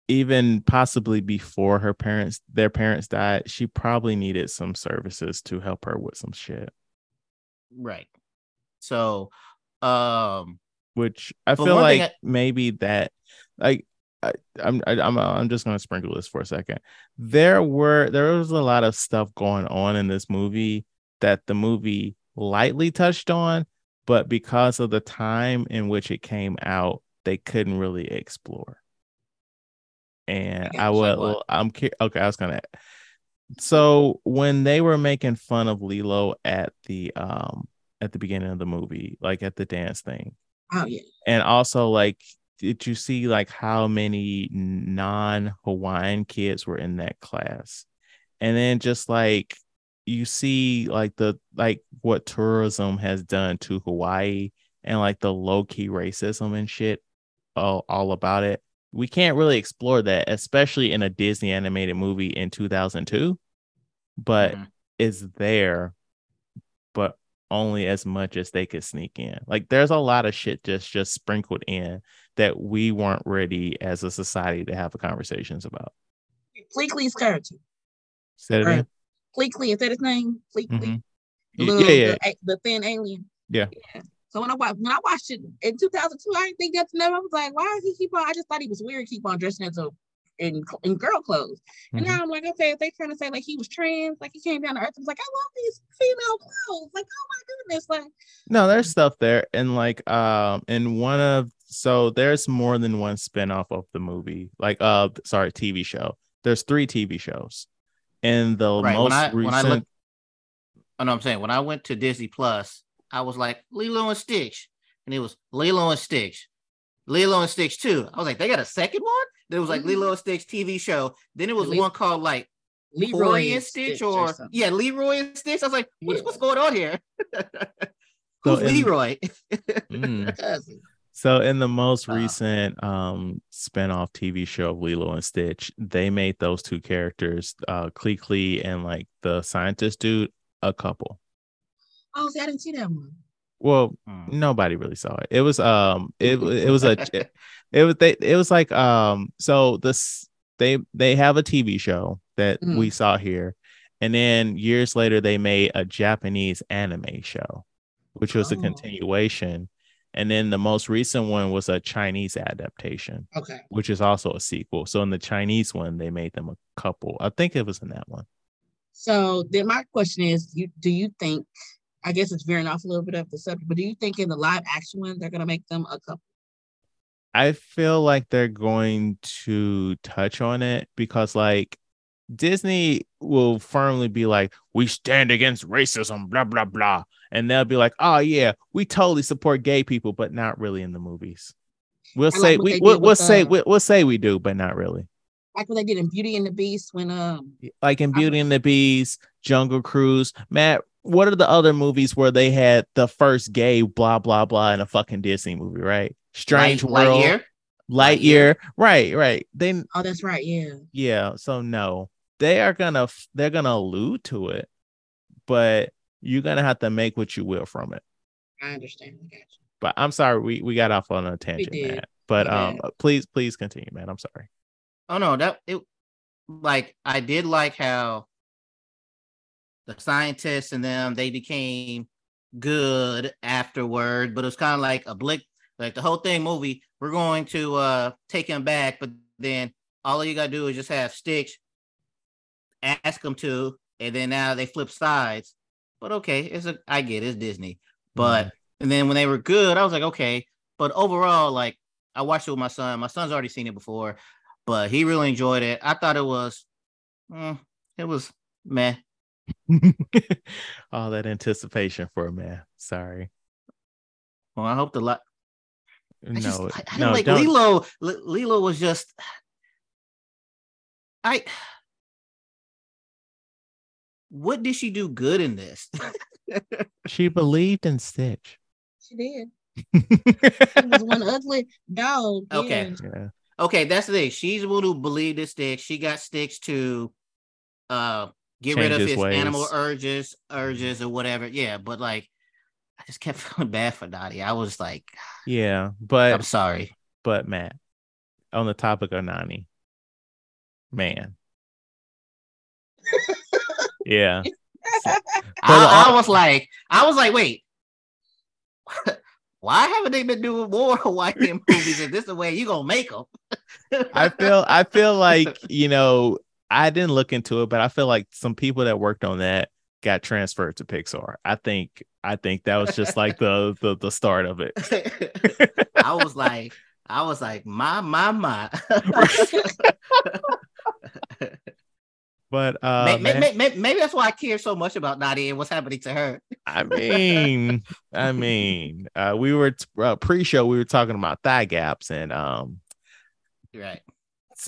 even possibly before her parents their parents died, she probably needed some services to help her with some shit. Right. So um which I feel like I, maybe that like I, I'm I, I'm I'm just gonna sprinkle this for a second. There were there was a lot of stuff going on in this movie that the movie lightly touched on, but because of the time in which it came out, they couldn't really explore. And I will. I'm okay. I was gonna. So when they were making fun of Lilo at the um at the beginning of the movie, like at the dance thing, Oh yeah. and also like did you see like how many non-hawaiian kids were in that class and then just like you see like the like what tourism has done to hawaii and like the low-key racism and shit all, all about it we can't really explore that especially in a disney animated movie in 2002 but Mhm. it's there but only as much as they could sneak in. Like there's a lot of shit just just sprinkled in that we weren't ready as a society to have conversations about. Fleekley's character. Say it Fleekley, is that his name? Fleekley. Mhm. The little, yeah, yeah. The, the thin alien. Yeah. So when I watched when I watched it in 2002, I didn't think that's never. I was like, why does he keep on? I just thought he was weird. Keep on dressing as a in in girl clothes. And Mhm. now I'm like, okay, if they trying to say like he was trans, like he came down to earth, I was like, I love these female clothes. Like, oh my goodness, like No, there's stuff there. And like um in one of so there's more than one spin-off of the movie. Like uh sorry, TV show. There's three TV shows. And the Right, when most I- when I recent look- I know what I'm saying. When I went to Disney Plus, I was like Lilo and Stitch, and it was Lilo and Stitch, Lilo and Stitch too. I was like, they got a second one. There was like Mhm. Lilo and Stitch TV show. Then it was Le- one called like Leroy Leroy and Stitch, or, something. yeah, Leroy and Stitch. I was like, what's, Yeah. what's going on here? So Who's in- Leroy? Mm. So in the most Uh. recent um spin-off TV show of Lilo and Stitch, they made those two characters, uh Klee Klee and like the scientist dude, a couple. Oh, see, I didn't see that one. Well, Hmm. nobody really saw it. It was um it it was a it was they it was like um so this they they have a TV show that Mhm. we saw here and then years later they made a Japanese anime show which was a Oh. continuation and then the most recent one was a Chinese adaptation Okay. which is also a sequel. So in the Chinese one they made them a couple. I think it was in that one. So then my question is, you do you think? I guess it's veering off a little bit of the subject, but do you think in the live action one they're gonna make them a couple? I feel like they're going to touch on it because like Disney will firmly be like, we stand against racism, blah blah blah. And they'll be like, oh yeah, we totally support gay people, but not really in the movies. We'll I say what we we'll, we'll with, say uh, we'll, we'll say we do, but not really. Like what they did in Beauty and the Beast when um Like in Beauty and the Beast, Jungle Cruise, Matt. What are the other movies where they had the first gay blah blah blah in a fucking Disney movie, right? Strange Light- World, Lightyear? Lightyear, right, right. They oh that's right, yeah. yeah so no they are gonna they're gonna allude to it but you're gonna have to make what you will from it I understand. I got you. but i'm sorry we we got off on a tangent did. Matt. but We um did. please please continue man i'm sorry Oh no, that it like I did like how the scientists and them they became good afterward, but it was kind of like a blick, like the whole thing movie. We're going to uh take him back, but then all you gotta do is just have Stitch ask them to, and then now they flip sides. But okay, it's a I get it, it's Disney. But and then when they were good, I was like, okay. But overall, like I watched it with my son. My son's already seen it before, but he really enjoyed it. I thought it was, mm, it was meh. all that anticipation for a man sorry Well, I hope the lot. I no just, I, I no don't like don't Lilo. L- Lilo was just, I. What did she do good in this? she believed in stitch She did. She was one ugly dog. yeah. Okay. yeah okay, that's the thing. She's the one who believed in Stitch. She got Stitch to uh get rid of his his animal urges, urges or whatever. Yeah, but like I just kept feeling bad for Dottie. I was like, yeah but I'm sorry. but matt on the topic of nani man yeah I, I uh, was like, I was like, wait. why haven't they been doing more Hawaiian movies? Is this the way you gonna make them? I feel I feel like you know I didn't look into it, but I feel like some people that worked on that got transferred to Pixar. I think I think that was just like the the, the start of it. I was like, I was like, my my my. But uh, May- may- man, may- may- maybe that's why I care so much about Nadia and what's happening to her. I mean, I mean, uh, we were t- uh, pre-show. We were talking about thigh gaps, and um, Right.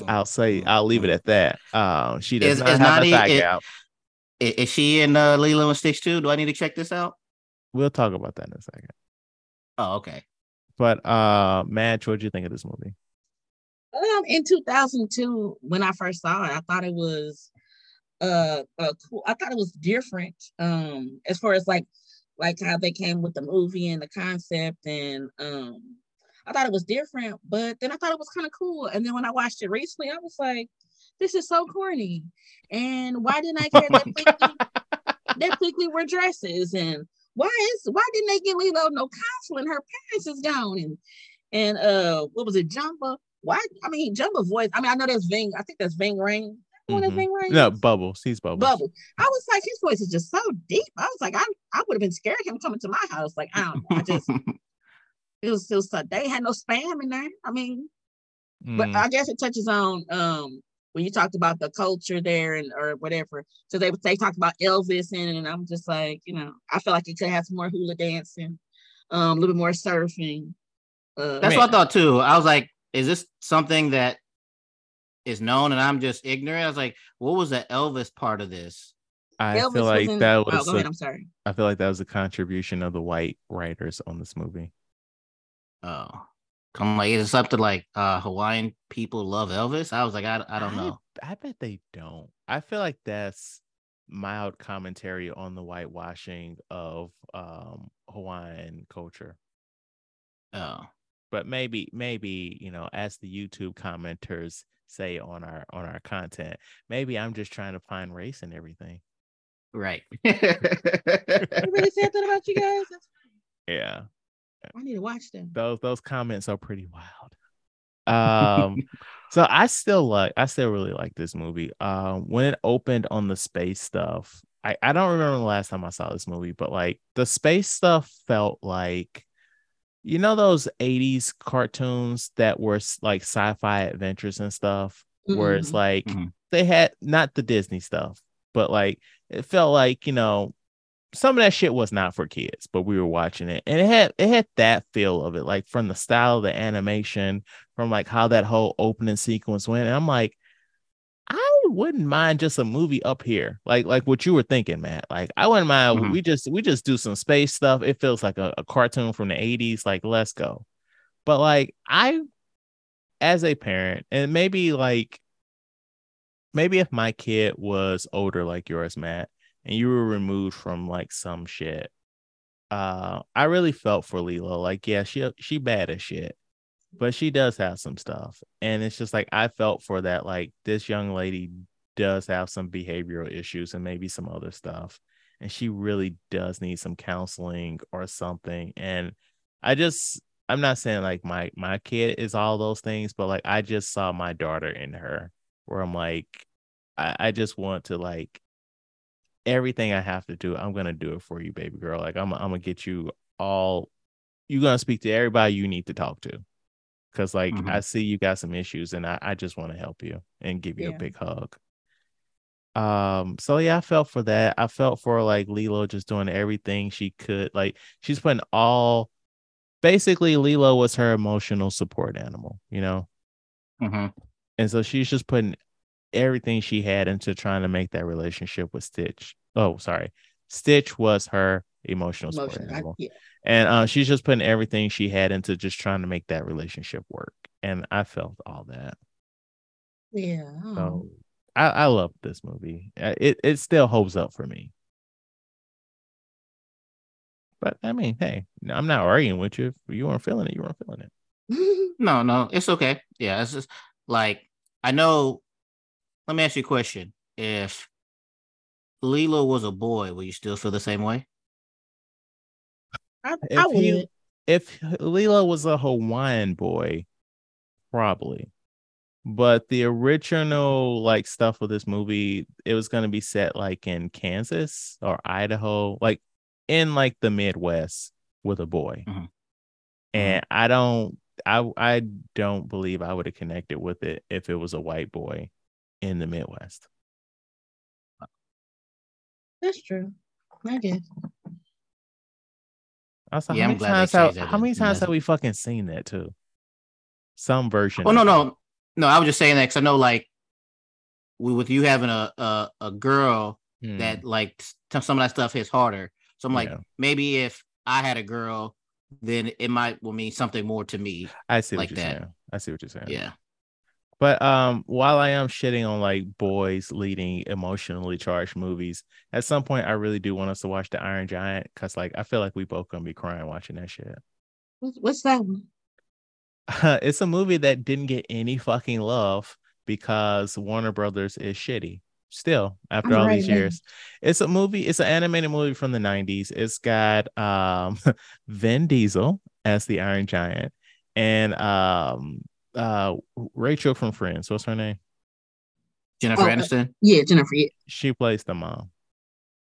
I'll say I'll leave it at that. Um, she does Is- not is have Nadia- a thigh it- gap. Is, is she in uh, Lilo and Stitch too? Do I need to check this out? We'll talk about that in a second. Oh, okay. But uh, Madge, what do you think of this movie? Um, in 2002, when I first saw it, I thought it was uh, uh cool. I thought it was different. Um, as far as like like how they came with the movie and the concept, and um, I thought it was different. But then I thought it was kind of cool. And then when I watched it recently, I was like, this is so corny. And why didn't I care that quickly? that quickly were dresses and why is why didn't they get Lilo no counseling? Her parents is gone and and uh what was it, Jumba? Why I mean Jumba voice. I mean I know that's Ving, I think that's Ving Rhames. You know that's Mhm. Ving Rhames? No, Bubbles. He's Bubble. Bubble. I was like, his voice is just so deep. I was like, I I would have been scared of him coming to my house. Like, I don't know. I just it was still so they had no spam in there. I mean, but Mm. I guess it touches on um when you talked about the culture there and or whatever. So they they talked about Elvis in it, and I'm just like, you know, I feel like it could have some more hula dancing, um, a little bit more surfing. Uh, That's what I thought too. I was like, is this something that is known and I'm just ignorant? I was like, what was the Elvis part of this? I Elvis feel like was in- that oh, was. go a- ahead. I'm sorry. I feel like that was a contribution of the white writers on this movie. Oh, I'm like, is it something like uh Hawaiian people love Elvis? I was like, I, I don't know. I bet they don't. I feel like that's mild commentary on the whitewashing of um Hawaiian culture. Oh, But maybe, maybe you know, as the YouTube commenters say on our on our content, maybe I'm just trying to find race and everything. right. You really said that about you guys? That's, Yeah, I need to watch them. those those comments are pretty wild. Um, so I still like, I still really like this movie. Um, when it opened on the space stuff, I I don't remember the last time I saw this movie, but like the space stuff felt like, you know, those '80s cartoons that were like sci-fi adventures and stuff, where it's Mhm. like Mhm. they had not the Disney stuff, but like it felt like you know some of that shit was not for kids, but we were watching it, and it had it had that feel of it, like from the style of the animation, from like how that whole opening sequence went. And I'm like, wouldn't mind just a movie up here, like like what you were thinking, Matt. Like I wouldn't mind. Mhm. We just we just do some space stuff. It feels like a, a cartoon from the '80s. Like let's go. But like I, as a parent, and maybe like maybe if my kid was older like yours, Matt, and you were removed from like some shit, uh, I really felt for Lilo. Like, yeah, she she bad as shit, but she does have some stuff, and it's just like I felt for that. Like this young lady does have some behavioral issues and maybe some other stuff, and she really does need some counseling or something. And I just I'm not saying like my my kid is all those things, but like I just saw my daughter in her where I'm like, I, I just want to like everything I have to do, I'm gonna do it for you, baby girl. Like I'm I'm gonna get you all you're gonna speak to everybody you need to talk to. Cause like Mhm. I see you got some issues and I, I just want to help you and give you Yeah. a big hug. Um, so yeah, I felt for that. I felt for like Lilo just doing everything she could. Like she's putting all basically Lilo was her emotional support animal, you know? Mhm. And so she's just putting everything she had into trying to make that relationship with Stitch. Oh, sorry. Stitch was her emotional support Emotion. I, yeah. And uh, she's just putting everything she had into just trying to make that relationship work. And I felt all that. Yeah. oh. So I, I love this movie. It it still holds up for me. But I mean, hey, I'm not arguing with you. If you weren't feeling it, you weren't feeling it. No, no, it's okay. Yeah, it's just like I know. Let me ask you a question: If Lilo was a boy, would you still feel the same way? I, If I would. he if Lilo was a Hawaiian boy, probably. But the original like stuff with this movie, it was gonna be set like in Kansas or Idaho, like in like the Midwest with a boy. Mhm. And I don't I I don't believe I would have connected with it if it was a white boy in the Midwest. That's true. I guess. Also, Yeah, how many times have, how many times have we fucking seen that too? Some version. Oh no, no, no. I was just saying that because I know, like, with you having a a, a girl Hmm. that like some of that stuff hits harder. So I'm like, Yeah. maybe if I had a girl, then it might will mean something more to me. I see like what you're that. saying. I see what you're saying. Yeah. But um, while I am shitting on like boys leading emotionally charged movies, at some point I really do want us to watch The Iron Giant because like I feel like we both gonna be crying watching that shit. What's, that one? it's a movie that didn't get any fucking love because Warner Brothers is shitty. Still, after I'm all right these years, it's a movie. It's an animated movie from the '90s. It's got um, Vin Diesel as the Iron Giant and um, uh, Rachel from Friends. What's her name? Jennifer Oh, uh, Aniston. Yeah, Jennifer. Yeah. she plays the mom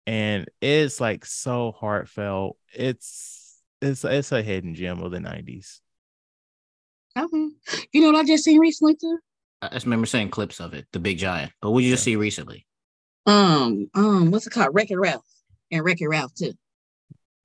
and it's like so heartfelt it's it's it's a hidden gem of the 90s Okay. You know what I just seen recently too? I just remember seeing clips of it, The Big Giant. But what did you just see recently? Um, um, what's it called? Wreck-It Ralph and Wreck-It Ralph too.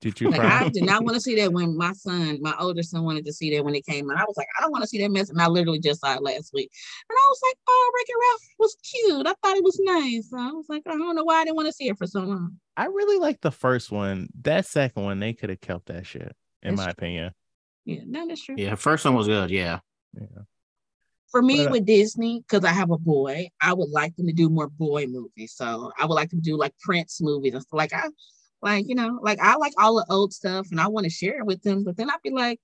Did you Like cry I did not want to see that when my son, my older son, wanted to see that when it came out. I was like, I don't want to see that mess, and I literally just saw it last week, and I was like, oh, Wreck-It Ralph was cute. I thought it was nice. So I was like, I don't know why I didn't want to see it for so long. i really like the first one that second one they could have kept that shit in That's my true. opinion Yeah, no, that's true. Yeah, first one was good. Yeah. yeah For me But, uh, with Disney, because I have a boy, I would like them to do more boy movies. So I would like them to do like Prince movies and. Like I like, you know, like I like all the old stuff and I want to share it with them, but then I'd be like,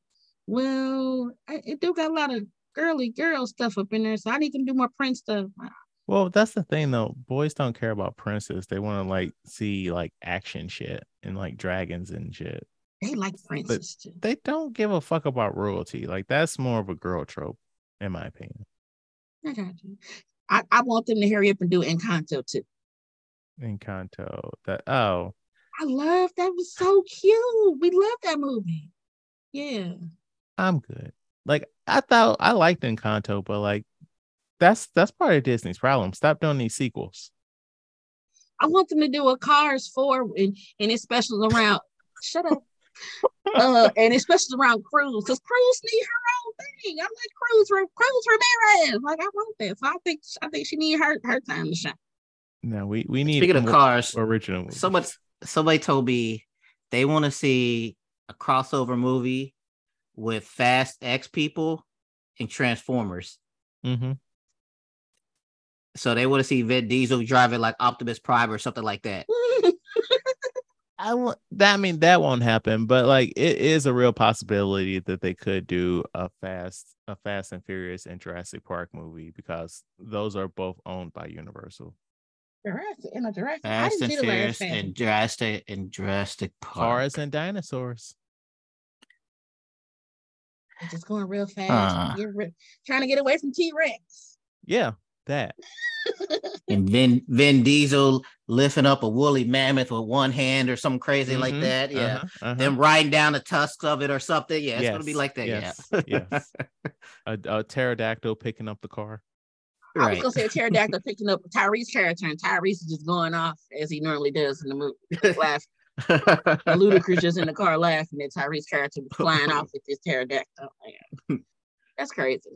well, I, it do got a lot of girly girl stuff up in there. So I need them to do more Prince stuff. well that's the thing though boys don't care about princes they want to like see like action shit and like dragons and shit They like Princes too. they don't give a fuck about royalty like that's more of a girl trope in my opinion I got you. I, I want them to hurry up and do Encanto too. encanto that oh I love that was so cute. We love that movie. Yeah. I'm good. Like I thought I liked Encanto, but like that's that's part of Disney's problem. Stop doing these sequels. I want them to do a Cars 4 and, and it's special around shut up. uh and it's special around Cruz because Cruz need her own thing. I like Cruz Cruz Ramirez. Like I want that. So I think I think she need her her time to shine. No, we we need Speaking of cars, original. Movies. someone somebody told me they want to see a crossover movie with Fast X people and Transformers. hmm So they want to see Vin Diesel driving like Optimus Prime or something like that. I want that. I mean, that won't happen, but like it is a real possibility that they could do a fast, a Fast and Furious and Jurassic Park movie because those are both owned by Universal. Jurassic and a Jurassic. I Fast didn't and see Furious Fast. and Jurassic and Jurassic Park. Cars and dinosaurs. It's just going real fast. Uh. Get ri- trying to get away from T Rex. Yeah, that. and Vin Vin Diesel lifting up a woolly mammoth with one hand or something crazy like Mhm, that. Yeah. uh-huh, uh-huh. Them riding down the tusks of it or something. Yeah, it's gonna be like that. yes, yeah. yes. a, a pterodactyl picking up the car. I was gonna say a pterodactyl picking up Tyrese character, and Tyrese is just going off as he normally does in the movie, laughing. Ludacris just in the car laughing, and Tyrese character flying off with this pterodactyl. Yeah. That's crazy.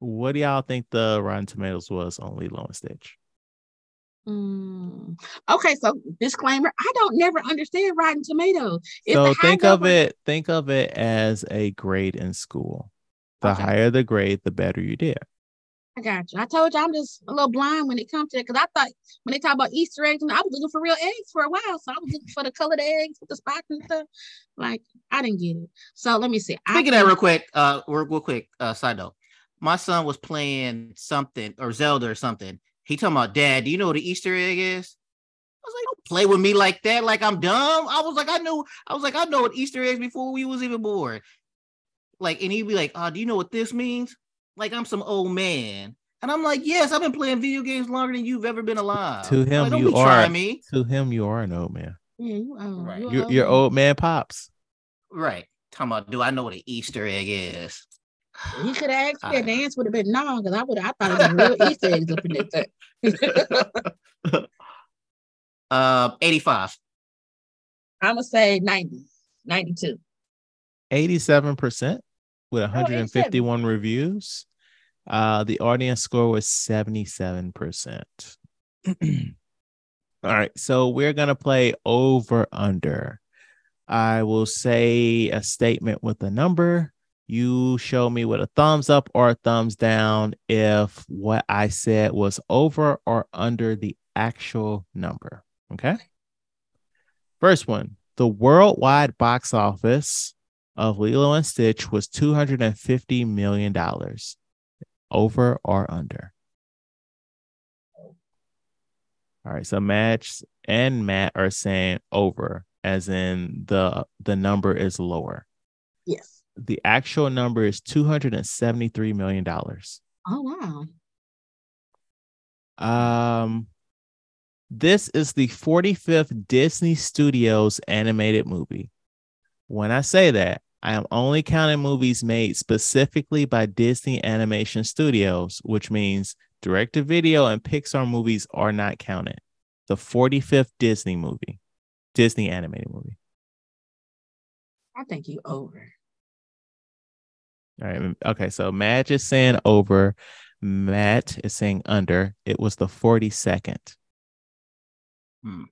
What do y'all think the Rotten Tomatoes was on Lilo and Stitch? Mm. Okay, so disclaimer: I don't never understand Rotten Tomatoes. It's so think of it, think of it as a grade in school. The Okay. higher the grade, the better you did. I got you. I told you I'm just a little blind when it comes to it because I thought when they talk about Easter eggs, and I was looking for real eggs for a while. So I was looking for the colored eggs with the spots and stuff. Like I didn't get it. So let me see. I Speaking of that, real quick, uh, real, real quick, uh, side note. My son was playing something or Zelda or something. He talking about, Dad, do you know what an Easter egg is? I was like, don't play with me like that, like I'm dumb. I was like, I knew, I was like, I know what Easter eggs before we was even born. Like, and he'd be like, oh, do you know what this means? Like, I'm some old man. And I'm like, yes, I've been playing video games longer than you've ever been alive. To him, like, you are. me. To him, you are an old man. Yeah, you, um, Right. you You're, you're old man pops. Right. Talking about, do I know what an Easter egg is? He could have asked me, Alright. and the answer would have been no, because I would I thought it was a real Easter eggs up in that thing. Uh, 85. I'm gonna say 90, 92. 87% with 87. 151 reviews. Uh, the audience score was 77%. All right, so we're gonna play over under. I will say a statement with a number. You show me with a thumbs up or a thumbs down if what I said was over or under the actual number. Okay. First one the worldwide box office of Lilo and Stitch was $250 million. Over or under? All right. So Madge and Matt are saying over, as in the the number is lower. Yes. The actual number is $273 million. Oh wow. Um, this is the 45th Disney Studios animated movie. When I say that, I am only counting movies made specifically by Disney Animation Studios, which means direct to video and Pixar movies are not counted. The 45th Disney movie, Disney animated movie. I think you over. All right. Okay. So Madge is saying over. Matt is saying under. It was the 42nd. Hmm.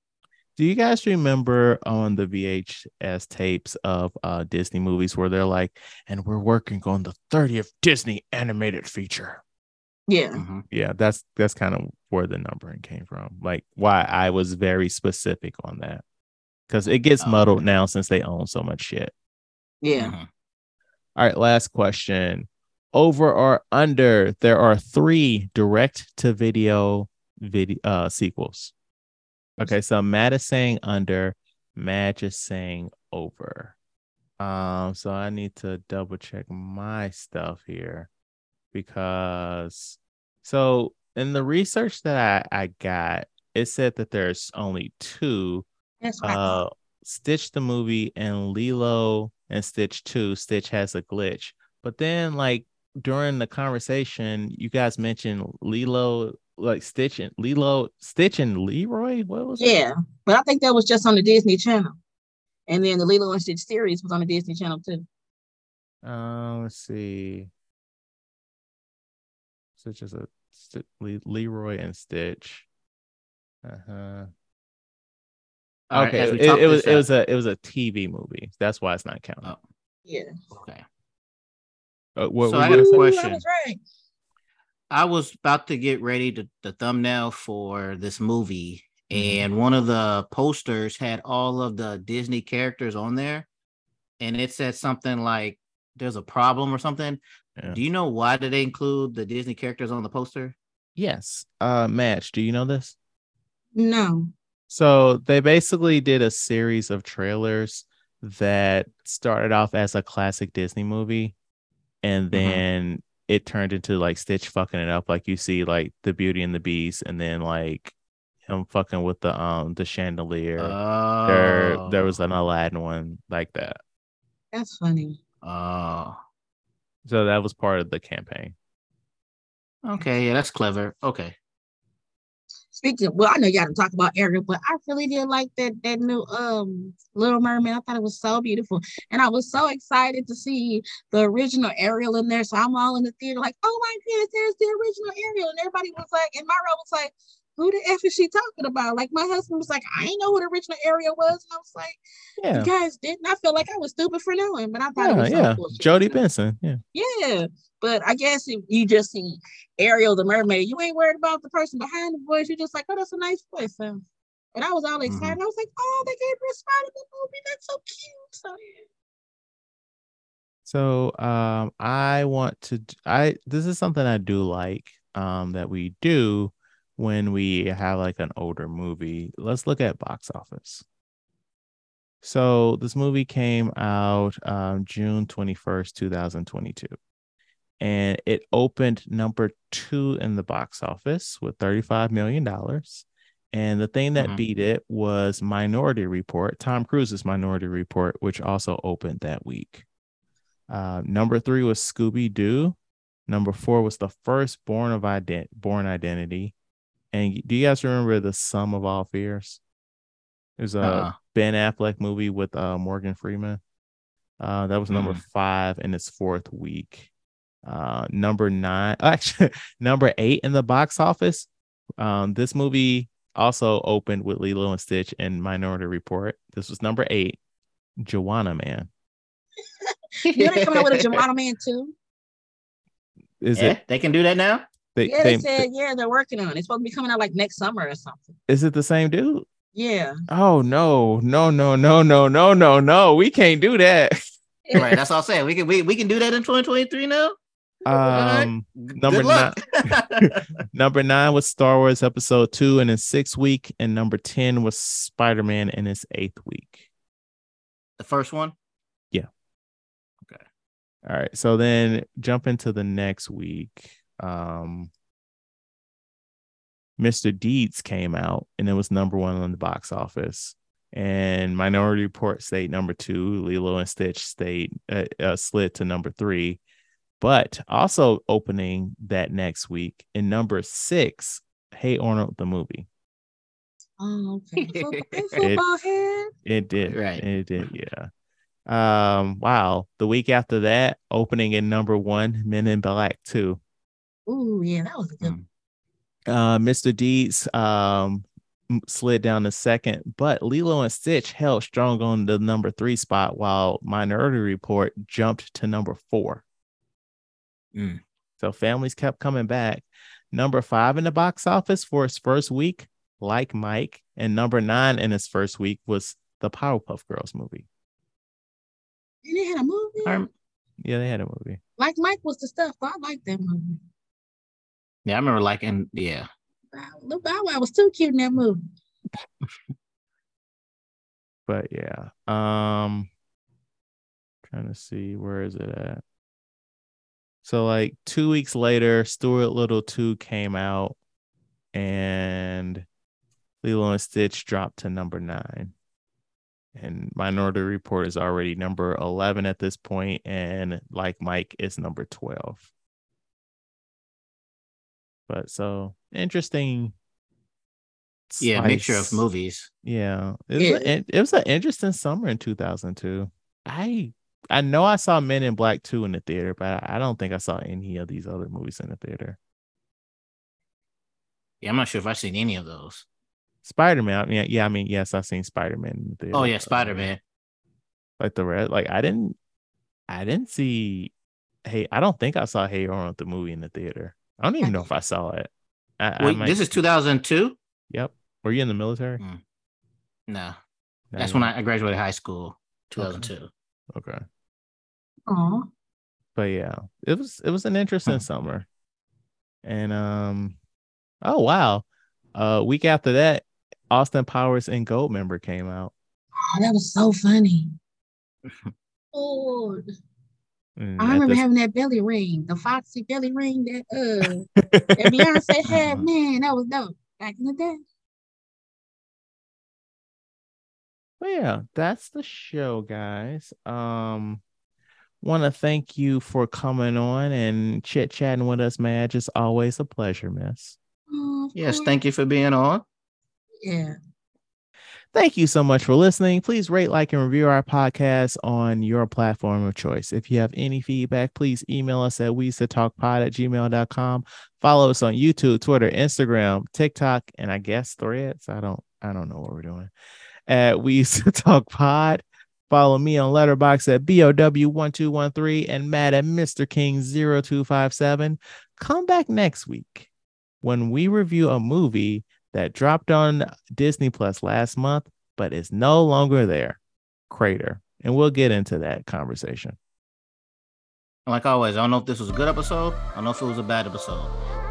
Do you guys remember on the VHS tapes of uh, Disney movies where they're like, and we're working on the 30th Disney animated feature? Yeah. Mhm. Yeah, that's that's kind of where the numbering came from. Like why I was very specific on that. Because it gets Oh, muddled okay. now since they own so much shit. Yeah. Mhm. All right, last question. Over or under, there are three direct to video video uh sequels. Okay, so Matt is saying under, Madge is saying over. Um, so I need to double check my stuff here because so in the research that I, I got, it said that there's only two That's uh Stitch the movie and Lilo and Stitch 2, Stitch has a glitch. But then like during the conversation, you guys mentioned Lilo, like Stitch and Lilo, Stitch and Leroy. What was it? Yeah. But I think that was just on the Disney Channel. And then the Lilo and Stitch series was on the Disney Channel too. Um, let's see. Such as a Sti- Le- Leroy and Stitch. Uh-huh. Okay, as we it, it was this it was a it was a TV movie. That's why it's not counted. Oh. Yeah. Okay. Uh, what So were I you got a gonna say? Ooh, I question. Was right. I was about to get ready to the thumbnail for this movie, Mhm. and one of the posters had all of the Disney characters on there, and it said something like "There's a problem" or something. Yeah. Do you know why did they include the Disney characters on the poster? Yes. Uh, Madge. Do you know this? No. So they basically did a series of trailers that started off as a classic Disney movie, and then it turned into like Stitch fucking it up. Like you see, like the Beauty and the Beast, and then like him fucking with the um the chandelier. Oh, there, there was an Aladdin one like that. That's funny. Oh, So that was part of the campaign. okay, yeah, that's clever. Okay, Speaking, well, I know y'all don't talk about Ariel, but I really did like that that new um Little Mermaid. I thought it was so beautiful, and I was so excited to see the original Ariel in there. So I'm all in the theater like, oh my goodness, there's the original Ariel, and everybody was like, and Myra was like, who the f is she talking about? Like my husband was like, I didn't know who the original Ariel was, and I was like, Yeah. you guys didn't. I felt like I was stupid for knowing, but I thought it Yeah, was so yeah. cool. She Jodi was like, Benson. Yeah. yeah, but I guess if you just see Ariel the mermaid, you ain't worried about the person behind the voice. You're just like, oh, that's a nice voice. So, but I was all excited. I was like, oh, they gave her a spot in the movie. That's so cute. So yeah. So um I want to I this is something I do like um that we do when we have like an older movie. Let's look at box office. So this movie came out um, June 21st, 2022. And it opened number two in the box office with $35 million. And the thing that Mhm. beat it was Minority Report, Tom Cruise's Minority Report, which also opened that week. Uh, number three was Scooby Doo. Number four was the first Born of Ident- Bourne Identity. And do you guys remember the Sum of All Fears? It was a Uh-uh. Ben Affleck movie with uh, Morgan Freeman. Uh, that was number Mm. five in its fourth week. Uh, number nine, actually, number eight in the box office. Um, this movie also opened with Lilo and Stitch and Minority Report. This was number eight, Juwanna Mann. You know they coming out with a Gemini Man too. Is Yeah, it? they can do that now. They, Yeah, they, they- said yeah they're working on it. It's supposed to be coming out like next summer or something. is it the same dude? Yeah. Oh no, no, no, no, no, no, no, no. We can't do that. Right, that's all I'm saying. We can we, we can do that in 2023 now. Um, G- Number Good luck. number nine was Star Wars Episode Two in its sixth week, and number ten was Spider Man in its eighth week. the first one. Yeah. Okay. All right, so then jump into the next week. Um, Mr. Deeds came out, and it was number one on the box office. And Minority Report stayed number two. Lilo and Stitch stayed uh, uh, slid to number three. But also opening that next week in number six, Hey Arnold the movie. Oh, okay. Football, football head. It did. Right. It did. Yeah. Um, wow. The week after that, opening in number one, Men in Black 2. Ooh, yeah, that was a good. Mm. Uh, Mr. Deeds um slid down to second, but Lilo and Stitch held strong on the number three spot while Minority Report jumped to number four. Mm. So families kept coming back. Number five in the box office for its first week, like Mike, and number nine in its first week was the Powerpuff Girls movie. And they had a movie. I- Yeah, they had a movie. like Mike was the stuff. I like that movie. Yeah, I remember liking. Yeah, Wow, Lil Bow Wow was too cute in that movie. but yeah um trying to see where is it at so like two weeks later stuart little 2 came out and lilo and stitch dropped to number nine and minority report is already number 11 at this point and like mike is number 12 but so interesting yeah, mixture of movies. Yeah, it was, Yeah. a- it, was an interesting summer in 2002. I I know I saw Men in Black 2 in the theater, but I don't think I saw any of these other movies in the theater. Yeah, I'm not sure if I've seen any of those. Spider Man, I mean, yeah, I mean, yes, I've seen Spider Man the. Oh yeah, Spider Man. Like the red, like I didn't, I didn't see. Hey, I don't think I saw Hey Arnold the movie in the theater. I don't even know if I saw it. I, I might- this is 2002. Yep. Were you in the military? No, No, that's you when. I, I graduated high school. 2002. Okay. Oh, but yeah, it was it was an interesting summer. And um oh wow. Uh week after that, Austin Powers and Goldmember came out. oh, that was so funny. Lord. And I remember this- having that belly ring, the foxy belly ring that uh that Beyonce had. Man, that was dope back in the day. Well, yeah, that's the show, guys. Um want to thank you for coming on and chit chatting with us, Madge. It's always a pleasure, miss. Oh, Yes, course. thank you for being on. Yeah. Thank you so much for listening. Please rate, like, and review our podcast on your platform of choice. If you have any feedback, please email us at we to talk pod at gmail.com. Follow us on YouTube, Twitter, Instagram, TikTok, and I guess threads. I don't I don't know what we're doing. At we used to talk pod. Follow me on Letterboxd at BOW1213 and Matt at Mr. King 0257. Come back next week when we review a movie that dropped on Disney Plus last month, but is no longer there. Crater. And we'll get into that conversation. Like always, I don't know if this was a good episode. I don't know if it was a bad episode.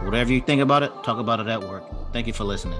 Whatever you think about it, talk about it at work. Thank you for listening.